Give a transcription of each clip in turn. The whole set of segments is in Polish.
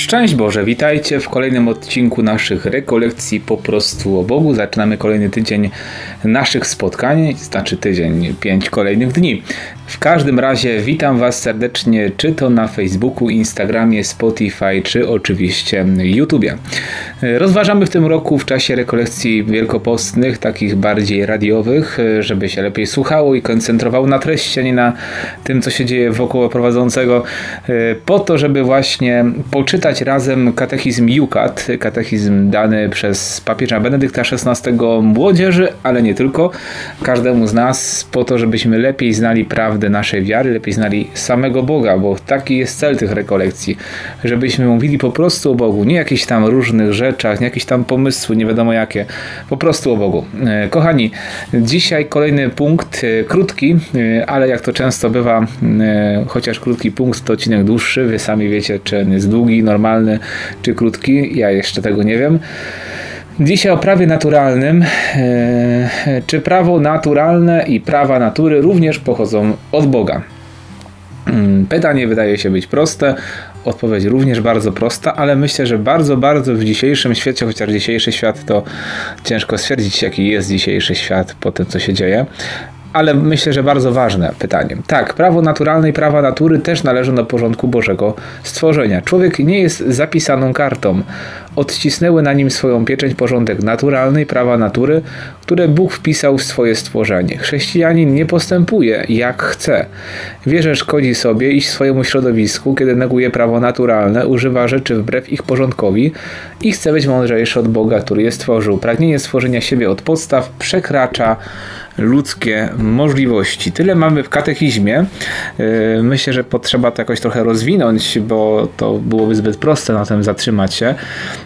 Szczęść Boże, witajcie w kolejnym odcinku naszych rekolekcji po prostu o Bogu. Zaczynamy kolejny tydzień naszych spotkań, znaczy tydzień, pięć kolejnych dni. W każdym razie witam Was serdecznie, czy to na Facebooku, Instagramie, Spotify, czy oczywiście YouTubie. Rozważamy w tym roku w czasie rekolekcji wielkopostnych, takich bardziej radiowych, żeby się lepiej słuchało i koncentrowało na treści, a nie na tym, co się dzieje wokół prowadzącego, po to, żeby właśnie poczytać razem katechizm Jukat, katechizm dany przez papieża Benedykta XVI młodzieży, ale nie tylko, każdemu z nas, po to, żebyśmy lepiej znali prawdę naszej wiary, lepiej znali samego Boga, bo taki jest cel tych rekolekcji, żebyśmy mówili po prostu o Bogu, nie jakichś tam różnych rzeczach, nie jakieś tam pomysły, nie wiadomo jakie, po prostu o Bogu. E, kochani, dzisiaj kolejny punkt, e, krótki, e, ale jak to często bywa, chociaż krótki punkt to odcinek dłuższy, wy sami wiecie, czy on jest długi, normalny, czy krótki, ja jeszcze tego nie wiem. Dzisiaj o prawie naturalnym. E, czy prawo naturalne i prawa natury również pochodzą od Boga? Mm, pytanie wydaje się być proste, odpowiedź również bardzo prosta, ale myślę, że bardzo, bardzo w dzisiejszym świecie, chociaż dzisiejszy świat to ciężko stwierdzić, jaki jest dzisiejszy świat po tym, co się dzieje, ale myślę, że bardzo ważne pytanie. Tak, prawo naturalne i prawa natury też należą do porządku Bożego stworzenia. Człowiek nie jest zapisaną kartą. Odcisnęły na nim swoją pieczęć porządek naturalny i prawa natury, które Bóg wpisał w swoje stworzenie. Chrześcijanin nie postępuje jak chce. Wie, że szkodzi sobie i swojemu środowisku, kiedy neguje prawo naturalne, używa rzeczy wbrew ich porządkowi i chce być mądrzejszy od Boga, który je stworzył. Pragnienie stworzenia siebie od podstaw przekracza ludzkie możliwości. Tyle mamy w katechizmie. Yy, myślę, że potrzeba to jakoś trochę rozwinąć, bo to byłoby zbyt proste na tym zatrzymać się.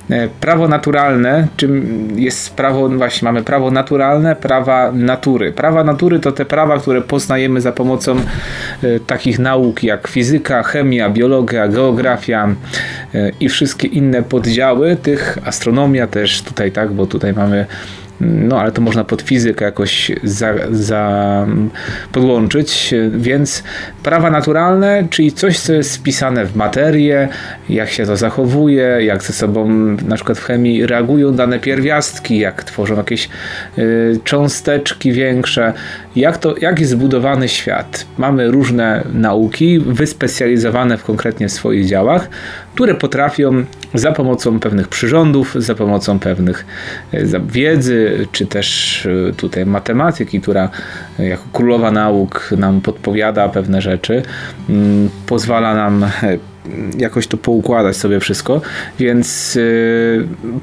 Yy, prawo naturalne, czym jest prawo, właśnie mamy prawo naturalne, prawa natury. Prawa natury to te prawa, które poznajemy za pomocą yy, takich nauk jak fizyka, chemia, biologia, geografia i wszystkie inne poddziały tych, astronomia też tutaj, tak, bo tutaj mamy no ale to można pod fizykę jakoś za, za podłączyć, więc prawa naturalne, czyli coś, co jest spisane w materię, jak się to zachowuje, jak ze sobą na przykład w chemii reagują dane pierwiastki, jak tworzą jakieś y, cząsteczki większe, jak, to, jak jest zbudowany świat. Mamy różne nauki wyspecjalizowane w konkretnie swoich działach, które potrafią za pomocą pewnych przyrządów, za pomocą pewnych e, wiedzy, czy też e, tutaj matematyki, która jako królowa nauk nam podpowiada pewne rzeczy, mm, pozwala nam e, jakoś to poukładać sobie wszystko, więc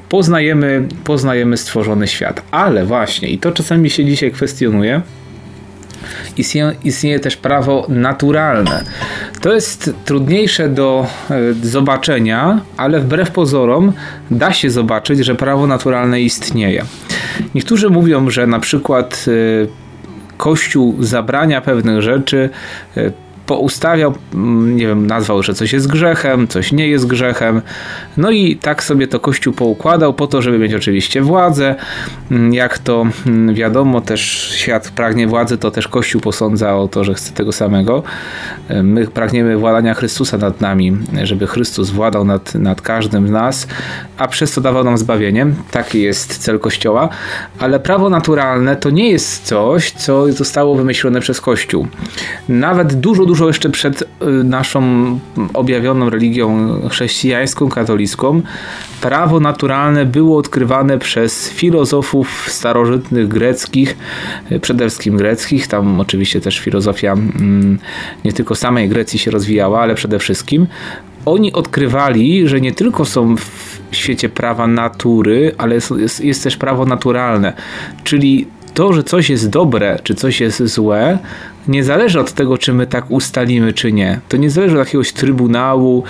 poznajemy, poznajemy stworzony świat. Ale właśnie, i to czasami się dzisiaj kwestionuje, istnieje, istnieje też prawo naturalne. To jest trudniejsze do e, zobaczenia, ale wbrew pozorom da się zobaczyć, że prawo naturalne istnieje. Niektórzy mówią, że na przykład e, Kościół zabrania pewnych rzeczy, e, poustawiał, mm, nie wiem, nazwał, że coś jest grzechem, coś nie jest grzechem. No i tak sobie to Kościół poukładał po to, żeby mieć oczywiście władzę. Mm, jak to mm, wiadomo, też świat pragnie władzy, to też Kościół posądza o to, że chce tego samego. My pragniemy władania Chrystusa nad nami, żeby Chrystus władał nad, nad każdym z nas, a przez to dawał nam zbawienie. Taki jest cel Kościoła. Ale prawo naturalne to nie jest coś, co zostało wymyślone przez Kościół. Nawet dużo, dużo jeszcze przed y, naszą objawioną religią chrześcijańską, katolicką, prawo naturalne było odkrywane przez filozofów starożytnych greckich, y, przede wszystkim greckich, tam oczywiście też filozofia mm, nie tylko samej Grecji się rozwijała, ale przede wszystkim. Oni odkrywali, że nie tylko są w świecie prawa natury, ale jest, jest, jest też prawo naturalne, czyli to, że coś jest dobre, czy coś jest złe, nie zależy od tego, czy my tak ustalimy, czy nie. To nie zależy od jakiegoś trybunału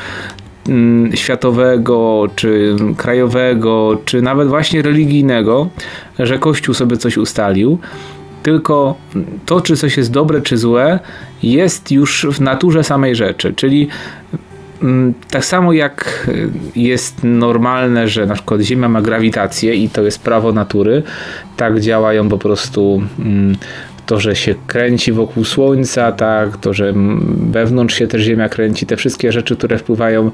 mm, światowego, czy krajowego, czy nawet właśnie religijnego, że Kościół sobie coś ustalił. Tylko to, czy coś jest dobre, czy złe, jest już w naturze samej rzeczy. Czyli tak samo jak jest normalne, że na przykład Ziemia ma grawitację i to jest prawo natury, tak działają po prostu mm, to, że się kręci wokół Słońca, tak, to, że wewnątrz się też Ziemia kręci, te wszystkie rzeczy, które wpływają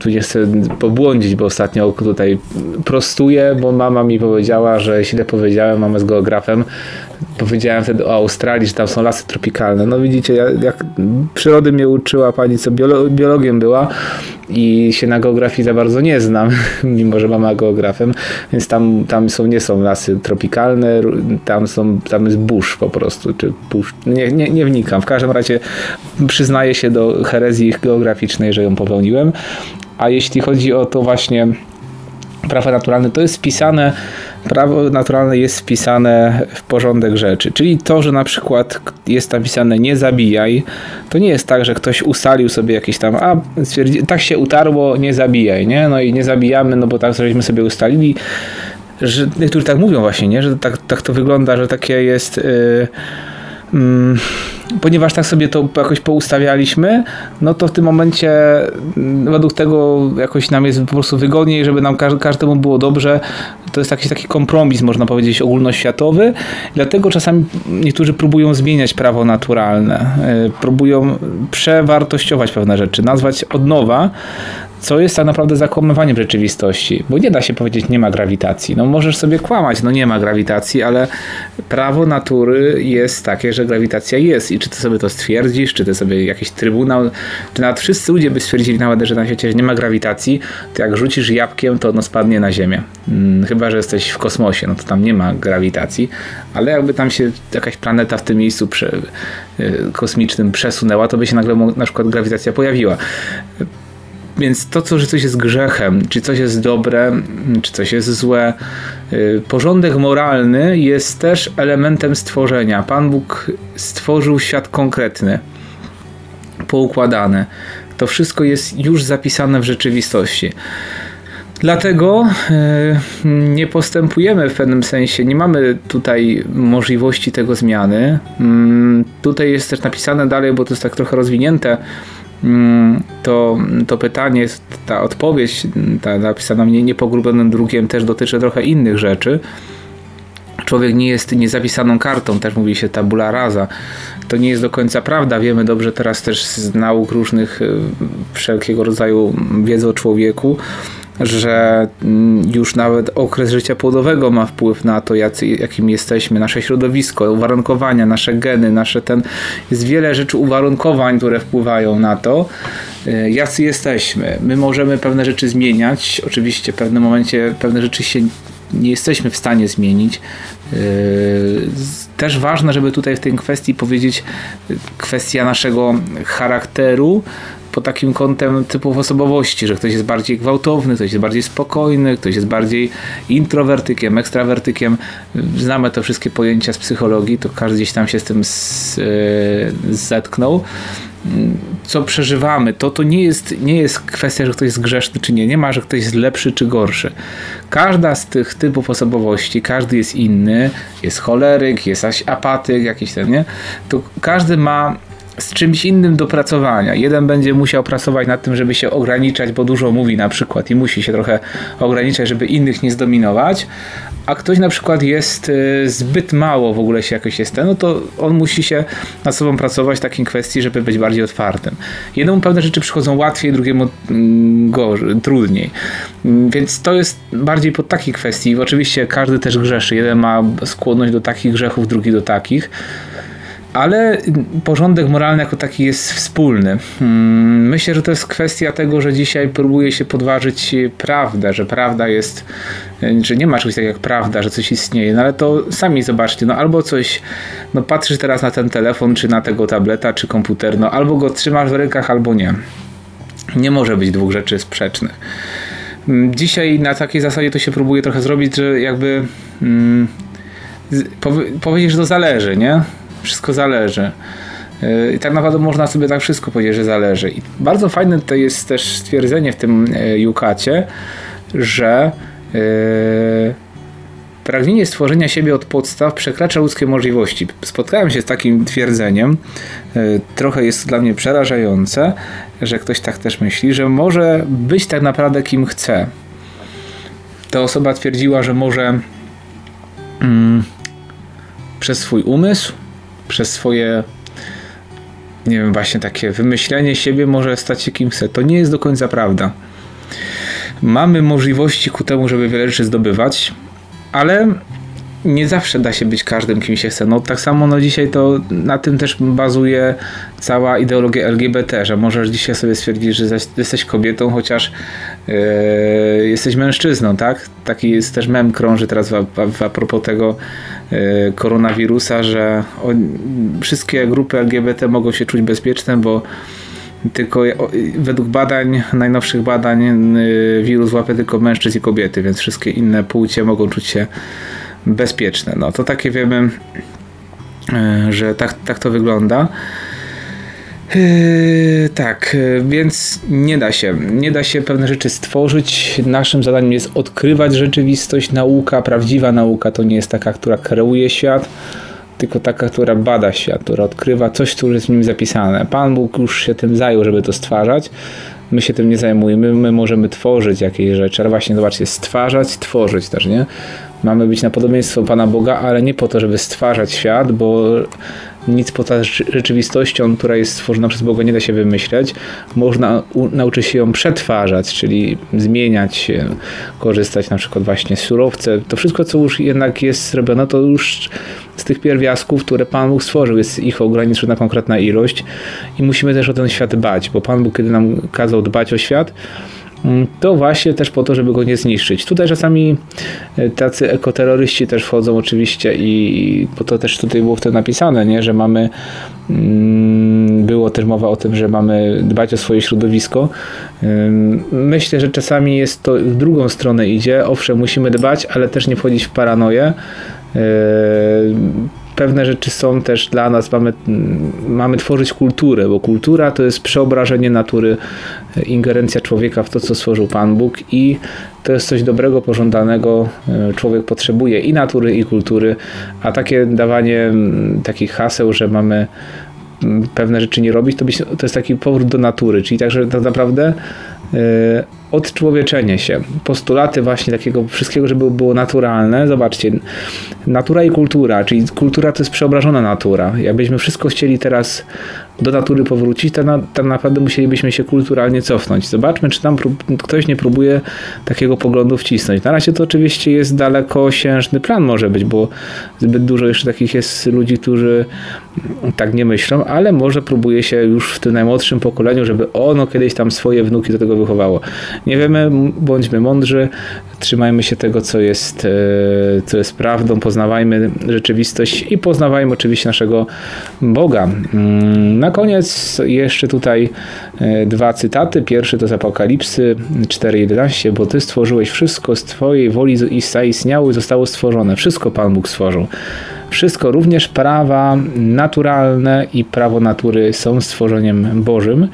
Tu nie chcę pobłądzić, bo ostatnio tutaj prostuję, bo mama mi powiedziała, że źle powiedziałem, mama z geografem. Powiedziałem wtedy o Australii, że tam są lasy tropikalne. No widzicie, jak, jak przyrody mnie uczyła pani, co biolo biologiem była i się na geografii za bardzo nie znam, mimo że mama geografem, więc tam, tam są, nie są lasy tropikalne, tam, są, tam jest burz po prostu, czy burz, nie, nie, nie wnikam. W każdym razie przyznaję się do herezji geograficznej, że ją popełniłem. A jeśli chodzi o to właśnie prawa naturalne, to jest wpisane, prawo naturalne jest wpisane w porządek rzeczy. Czyli to, że na przykład jest napisane nie zabijaj, to nie jest tak, że ktoś ustalił sobie jakieś tam, a tak się utarło, nie zabijaj, nie? No i nie zabijamy, no bo tak żeśmy sobie ustalili, że niektórzy tak mówią właśnie, nie? Że tak, tak to wygląda, że takie jest... Yy, ponieważ tak sobie to jakoś poustawialiśmy, no to w tym momencie mm, według tego jakoś nam jest po prostu wygodniej, żeby nam każdemu było dobrze. To jest jakiś taki kompromis, można powiedzieć, ogólnoświatowy. Dlatego czasami niektórzy próbują zmieniać prawo naturalne, y, próbują przewartościować pewne rzeczy, nazwać od nowa, co jest tak naprawdę zakłamywaniem rzeczywistości, bo nie da się powiedzieć nie ma grawitacji. No możesz sobie kłamać, no nie ma grawitacji, ale prawo natury jest takie, że grawitacja jest i czy ty sobie to stwierdzisz, czy ty sobie jakiś trybunał, czy nawet wszyscy ludzie by stwierdzili nawet, że na świecie nie ma grawitacji, to jak rzucisz jabłkiem, to ono spadnie na ziemię. Hmm, chyba, że jesteś w kosmosie, no to tam nie ma grawitacji, ale jakby tam się jakaś planeta w tym miejscu prze, y, kosmicznym przesunęła, to by się nagle na przykład grawitacja pojawiła. Więc to, co, że coś jest grzechem, czy coś jest dobre, czy coś jest złe, y, porządek moralny jest też elementem stworzenia. Pan Bóg stworzył świat konkretny, poukładany. To wszystko jest już zapisane w rzeczywistości. Dlatego y, nie postępujemy w pewnym sensie, nie mamy tutaj możliwości tego zmiany. Mm, tutaj jest też napisane dalej, bo to jest tak trochę rozwinięte to, to pytanie, ta odpowiedź, ta napisana mnie niepogrubionym drukiem też dotyczy trochę innych rzeczy. Człowiek nie jest niezapisaną kartą, też mówi się tabula rasa. To nie jest do końca prawda. Wiemy dobrze teraz też z nauk różnych y, wszelkiego rodzaju wiedzy o człowieku, że mm, już nawet okres życia płodowego ma wpływ na to, jacy, jakim jesteśmy, nasze środowisko, uwarunkowania, nasze geny, nasze ten. Jest wiele rzeczy uwarunkowań, które wpływają na to, y, jacy jesteśmy. My możemy pewne rzeczy zmieniać. Oczywiście w pewnym momencie pewne rzeczy się nie jesteśmy w stanie zmienić. Y, też ważne, żeby tutaj w tej kwestii powiedzieć kwestia naszego charakteru, pod takim kątem typów osobowości, że ktoś jest bardziej gwałtowny, ktoś jest bardziej spokojny, ktoś jest bardziej introwertykiem, ekstrawertykiem. Znamy te wszystkie pojęcia z psychologii, to każdy gdzieś tam się z tym z, yy, zetknął. Co przeżywamy, to to nie jest, nie jest kwestia, że ktoś jest grzeszny czy nie. Nie ma, że ktoś jest lepszy czy gorszy. Każda z tych typów osobowości, każdy jest inny. Jest choleryk, jest apatyk, jakiś ten, nie? To każdy ma z czymś innym do pracowania. Jeden będzie musiał pracować nad tym, żeby się ograniczać, bo dużo mówi na przykład i musi się trochę ograniczać, żeby innych nie zdominować, a ktoś na przykład jest y, zbyt mało w ogóle się jakoś jest ten, no to on musi się nad sobą pracować w takiej kwestii, żeby być bardziej otwartym. Jednemu pewne rzeczy przychodzą łatwiej, drugiemu mm, gorzej, trudniej. Mm, więc to jest bardziej pod takiej kwestii. Oczywiście każdy też grzeszy. Jeden ma skłonność do takich grzechów, drugi do takich ale porządek moralny jako taki jest wspólny. Hmm, myślę, że to jest kwestia tego, że dzisiaj próbuje się podważyć prawdę, że prawda jest, że nie ma czegoś takiego jak prawda, że coś istnieje, no ale to sami zobaczcie, no albo coś, no patrzysz teraz na ten telefon, czy na tego tableta, czy komputer, no albo go trzymasz w rękach, albo nie. Nie może być dwóch rzeczy sprzecznych. Hmm, dzisiaj na takiej zasadzie to się próbuje trochę zrobić, że jakby hmm, powiedzieć, że to zależy, nie? Wszystko zależy. I tak naprawdę można sobie tak wszystko powiedzieć, że zależy. I bardzo fajne to jest też stwierdzenie w tym Jukacie, że yy, pragnienie stworzenia siebie od podstaw przekracza ludzkie możliwości. Spotkałem się z takim twierdzeniem, yy, trochę jest dla mnie przerażające, że ktoś tak też myśli, że może być tak naprawdę kim chce. Ta osoba twierdziła, że może yy, przez swój umysł, przez swoje nie wiem, właśnie takie wymyślenie siebie może stać się kim chce. To nie jest do końca prawda. Mamy możliwości ku temu, żeby wiele rzeczy zdobywać, ale nie zawsze da się być każdym, kim się chce. No tak samo no dzisiaj to na tym też bazuje cała ideologia LGBT, że możesz dzisiaj sobie stwierdzić, że jesteś kobietą, chociaż yy, jesteś mężczyzną, tak? Taki jest też mem krąży teraz a, a, a propos tego koronawirusa, że wszystkie grupy LGBT mogą się czuć bezpieczne, bo tylko według badań, najnowszych badań, yy, wirus łapie tylko mężczyzn i kobiety, więc wszystkie inne płcie mogą czuć się bezpieczne. No to takie wiemy, e, że tak, tak to wygląda. Yy, tak, więc nie da się, nie da się pewne rzeczy stworzyć. Naszym zadaniem jest odkrywać rzeczywistość. Nauka, prawdziwa nauka to nie jest taka, która kreuje świat, tylko taka, która bada świat, która odkrywa coś, co jest w nim zapisane. Pan Bóg już się tym zajął, żeby to stwarzać. My się tym nie zajmujemy, my możemy tworzyć jakieś rzeczy, ale właśnie zobaczcie, stwarzać, tworzyć też, nie? Mamy być na podobieństwo Pana Boga, ale nie po to, żeby stwarzać świat, bo nic poza rzeczywistością, która jest stworzona przez Boga, nie da się wymyśleć. Można nauczyć się ją przetwarzać, czyli zmieniać się, korzystać na przykład właśnie z surowce. To wszystko, co już jednak jest zrobione, to już z tych pierwiastków, które Pan Bóg stworzył, jest ich ograniczona konkretna ilość i musimy też o ten świat dbać, bo Pan Bóg, kiedy nam kazał dbać o świat, to właśnie też po to, żeby go nie zniszczyć. Tutaj czasami e, tacy ekoterroryści też wchodzą oczywiście i bo to też tutaj było wtedy napisane, nie, że mamy mm, było też mowa o tym, że mamy dbać o swoje środowisko. Myślę, że czasami jest to w drugą stronę idzie. Owszem, musimy dbać, ale też nie wchodzić w paranoję pewne rzeczy są też dla nas, mamy, mamy tworzyć kulturę, bo kultura to jest przeobrażenie natury, ingerencja człowieka w to, co stworzył Pan Bóg i to jest coś dobrego, pożądanego. E, człowiek potrzebuje i natury, i kultury, a takie dawanie takich haseł, że mamy pewne rzeczy nie robić, to, to jest taki powrót do natury, czyli także tak naprawdę yy, odczłowieczenie się. Postulaty właśnie takiego wszystkiego, żeby było naturalne. Zobaczcie, natura i kultura, czyli kultura to jest przeobrażona natura. Jakbyśmy wszystko chcieli teraz do natury powrócić, to, na, to naprawdę musielibyśmy się kulturalnie cofnąć. Zobaczmy, czy tam ktoś nie próbuje takiego poglądu wcisnąć. Na razie to oczywiście jest dalekosiężny plan może być, bo zbyt dużo jeszcze takich jest ludzi, którzy tak nie myślą, ale może próbuje się już w tym najmłodszym pokoleniu, żeby ono kiedyś tam swoje wnuki do tego wychowało. Nie wiemy, bądźmy mądrzy, trzymajmy się tego, co jest, e, co jest prawdą, poznawajmy rzeczywistość i poznawajmy oczywiście naszego Boga. Mm, na koniec jeszcze tutaj e, dwa cytaty. Pierwszy to z Apokalipsy 4:11, bo Ty stworzyłeś wszystko z Twojej woli i zaistniało i zostało stworzone. Wszystko Pan Bóg stworzył. Wszystko, również prawa naturalne i prawo natury są stworzeniem Bożym.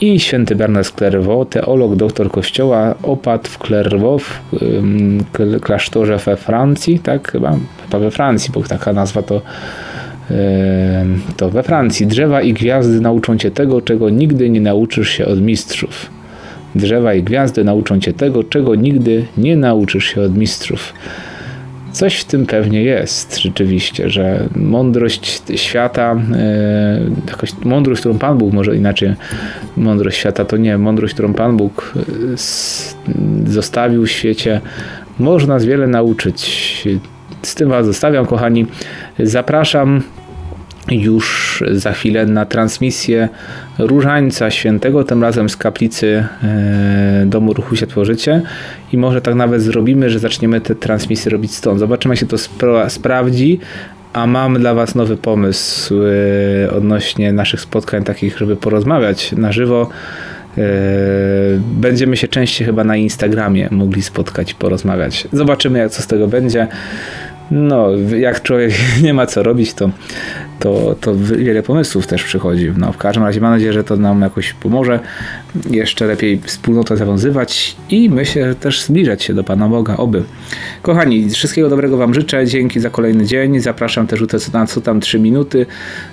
I święty Bernard Clairvaux, teolog, doktor kościoła, opadł w Clairvaux, w klasztorze we Francji, tak chyba, chyba we Francji, bo taka nazwa to to we Francji. Drzewa i gwiazdy nauczą cię tego, czego nigdy nie nauczysz się od mistrzów. Drzewa i gwiazdy nauczą cię tego, czego nigdy nie nauczysz się od mistrzów. Coś w tym pewnie jest rzeczywiście, że mądrość świata, e, jakoś mądrość, którą Pan Bóg, może inaczej, mądrość świata to nie, mądrość, którą Pan Bóg e, zostawił w świecie, można nas wiele nauczyć. Z tym Was zostawiam, kochani. Zapraszam już za chwilę na transmisję Różańca Świętego, tym razem z kaplicy e, Domu Ruchu Światło Życie i może tak nawet zrobimy, że zaczniemy te transmisje robić stąd. Zobaczymy jak się to spra sprawdzi, a mam dla Was nowy pomysł e, odnośnie naszych spotkań takich, żeby porozmawiać na żywo. E, będziemy się częściej chyba na Instagramie mogli spotkać, porozmawiać. Zobaczymy, jak co z tego będzie no, jak człowiek nie ma co robić, to, to, to wiele pomysłów też przychodzi. No, w każdym razie mam nadzieję, że to nam jakoś pomoże jeszcze lepiej wspólnotę zawiązywać i myślę, że też zbliżać się do Pana Boga, oby. Kochani, wszystkiego dobrego Wam życzę, dzięki za kolejny dzień, zapraszam też na co tam 3 minuty,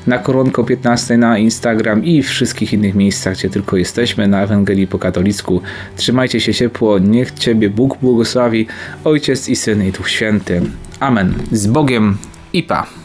na koronko 15 na Instagram i wszystkich innych miejscach, gdzie tylko jesteśmy, na Ewangelii po katolicku. Trzymajcie się ciepło, niech Ciebie Bóg błogosławi, Ojciec i Syn i Duch Święty. Amen. Z Bogiem i pa.